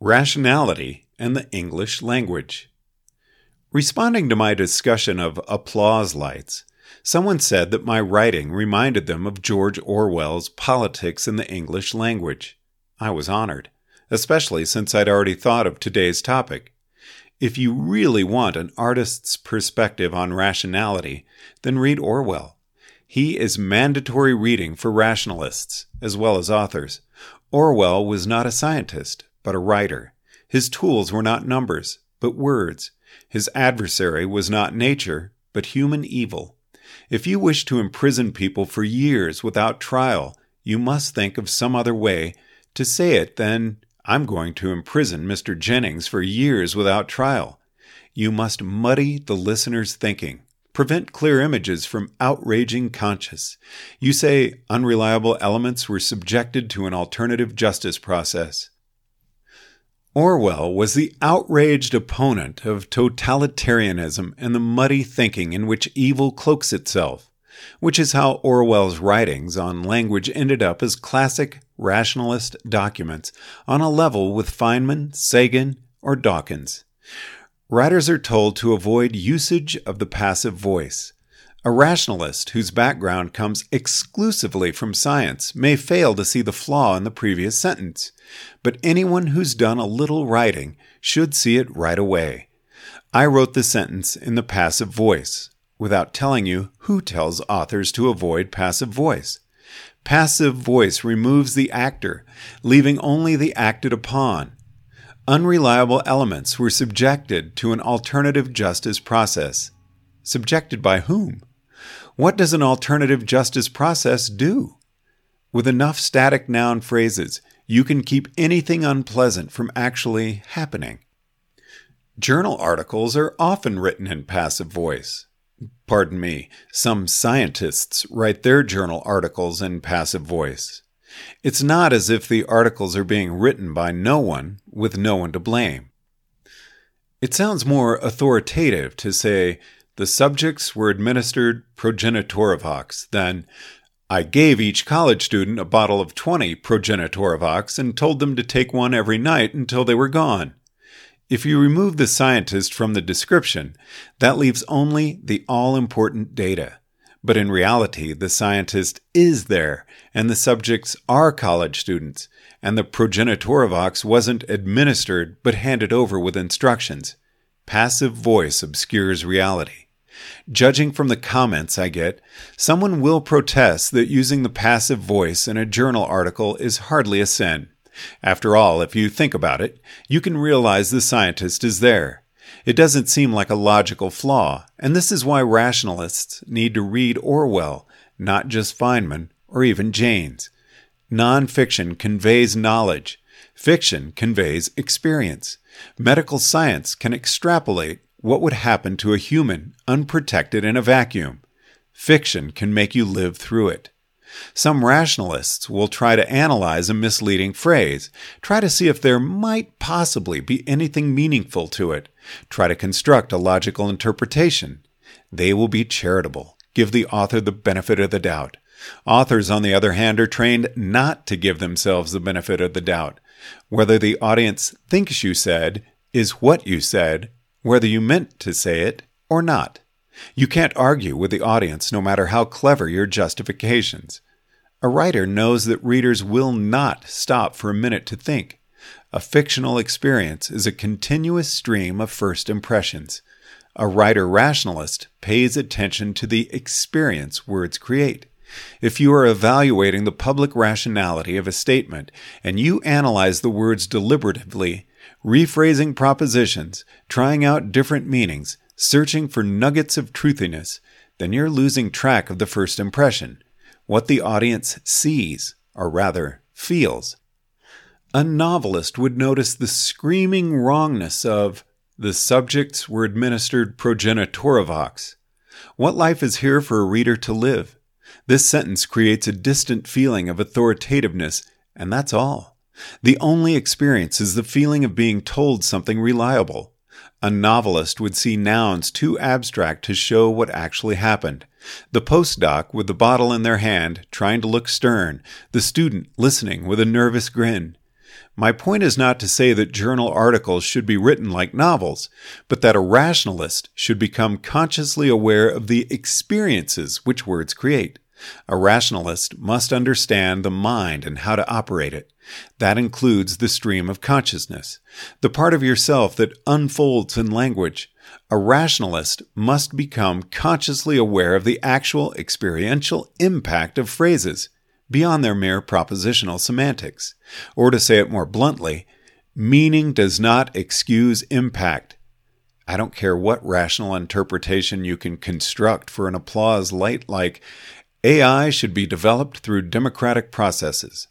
Rationality and the English Language. Responding to my discussion of applause lights, someone said that my writing reminded them of George Orwell's Politics and the English Language. I was honored, especially since I'd already thought of today's topic. If you really want an artist's perspective on rationality, then read Orwell. He is mandatory reading for rationalists, as well as authors. Orwell was not a scientist, but a writer. His tools were not numbers, but words. His adversary was not nature, but human evil. If you wish to imprison people for years without trial, you must think of some other way to say it than, I'm going to imprison Mr. Jennings for years without trial. You must muddy the listener's thinking, prevent clear images from outraging conscience. You say unreliable elements were subjected to an alternative justice process. Orwell was the outraged opponent of totalitarianism and the muddy thinking in which evil cloaks itself, which is how Orwell's writings on language ended up as classic rationalist documents on a level with Feynman, Sagan, or Dawkins. Writers are told to avoid usage of the passive voice, a rationalist whose background comes exclusively from science may fail to see the flaw in the previous sentence, but anyone who's done a little writing should see it right away. I wrote the sentence in the passive voice, without telling you who tells authors to avoid passive voice. Passive voice removes the actor, leaving only the acted upon. Unreliable elements were subjected to an alternative justice process. Subjected by whom? What does an alternative justice process do? With enough static noun phrases, you can keep anything unpleasant from actually happening. Journal articles are often written in passive voice. Pardon me, some scientists write their journal articles in passive voice. It's not as if the articles are being written by no one with no one to blame. It sounds more authoritative to say, the subjects were administered Progenitorivox. Then, I gave each college student a bottle of 20 Progenitorivox and told them to take one every night until they were gone. If you remove the scientist from the description, that leaves only the all important data. But in reality, the scientist is there, and the subjects are college students, and the Progenitorivox wasn't administered but handed over with instructions. Passive voice obscures reality. Judging from the comments I get, someone will protest that using the passive voice in a journal article is hardly a sin. After all, if you think about it, you can realize the scientist is there. It doesn't seem like a logical flaw, and this is why rationalists need to read Orwell, not just Feynman or even Jaynes. Nonfiction conveys knowledge. Fiction conveys experience. Medical science can extrapolate what would happen to a human unprotected in a vacuum? Fiction can make you live through it. Some rationalists will try to analyze a misleading phrase, try to see if there might possibly be anything meaningful to it, try to construct a logical interpretation. They will be charitable, give the author the benefit of the doubt. Authors, on the other hand, are trained not to give themselves the benefit of the doubt. Whether the audience thinks you said is what you said whether you meant to say it or not. You can't argue with the audience no matter how clever your justifications. A writer knows that readers will not stop for a minute to think. A fictional experience is a continuous stream of first impressions. A writer rationalist pays attention to the experience words create. If you are evaluating the public rationality of a statement and you analyze the words deliberatively, rephrasing propositions, trying out different meanings, searching for nuggets of truthiness, then you're losing track of the first impression, what the audience sees, or rather, feels. A novelist would notice the screaming wrongness of the subjects were administered progenitorivox. What life is here for a reader to live? This sentence creates a distant feeling of authoritativeness, and that's all. The only experience is the feeling of being told something reliable. A novelist would see nouns too abstract to show what actually happened. The postdoc with the bottle in their hand, trying to look stern, the student listening with a nervous grin. My point is not to say that journal articles should be written like novels, but that a rationalist should become consciously aware of the experiences which words create. A rationalist must understand the mind and how to operate it. That includes the stream of consciousness, the part of yourself that unfolds in language. A rationalist must become consciously aware of the actual experiential impact of phrases beyond their mere propositional semantics. Or to say it more bluntly, meaning does not excuse impact. I don't care what rational interpretation you can construct for an applause light like AI should be developed through democratic processes.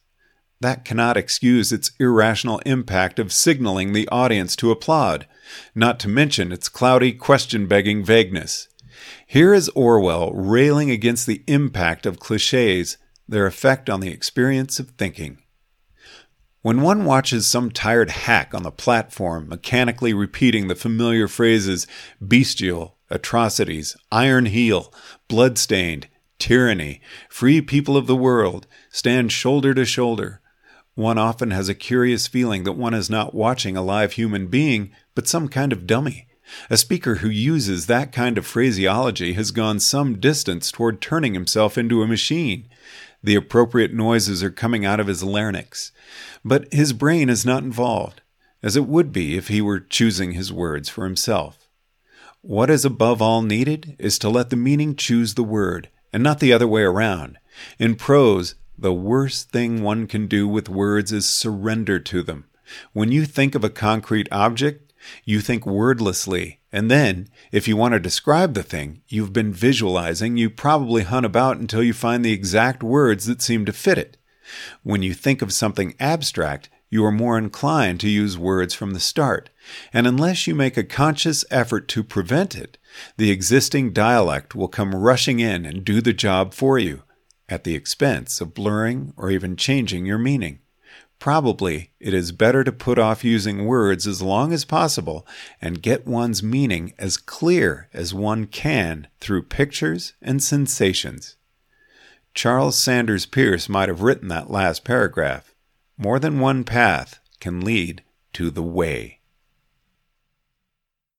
That cannot excuse its irrational impact of signaling the audience to applaud, not to mention its cloudy, question begging vagueness. Here is Orwell railing against the impact of cliches, their effect on the experience of thinking. When one watches some tired hack on the platform mechanically repeating the familiar phrases bestial, atrocities, iron heel, bloodstained, tyranny, free people of the world, stand shoulder to shoulder, one often has a curious feeling that one is not watching a live human being, but some kind of dummy. A speaker who uses that kind of phraseology has gone some distance toward turning himself into a machine. The appropriate noises are coming out of his larynx, but his brain is not involved, as it would be if he were choosing his words for himself. What is above all needed is to let the meaning choose the word, and not the other way around. In prose, the worst thing one can do with words is surrender to them. When you think of a concrete object, you think wordlessly, and then, if you want to describe the thing you've been visualizing, you probably hunt about until you find the exact words that seem to fit it. When you think of something abstract, you are more inclined to use words from the start, and unless you make a conscious effort to prevent it, the existing dialect will come rushing in and do the job for you at the expense of blurring or even changing your meaning. Probably it is better to put off using words as long as possible and get one's meaning as clear as one can through pictures and sensations. Charles Sanders Peirce might have written that last paragraph. More than one path can lead to the way.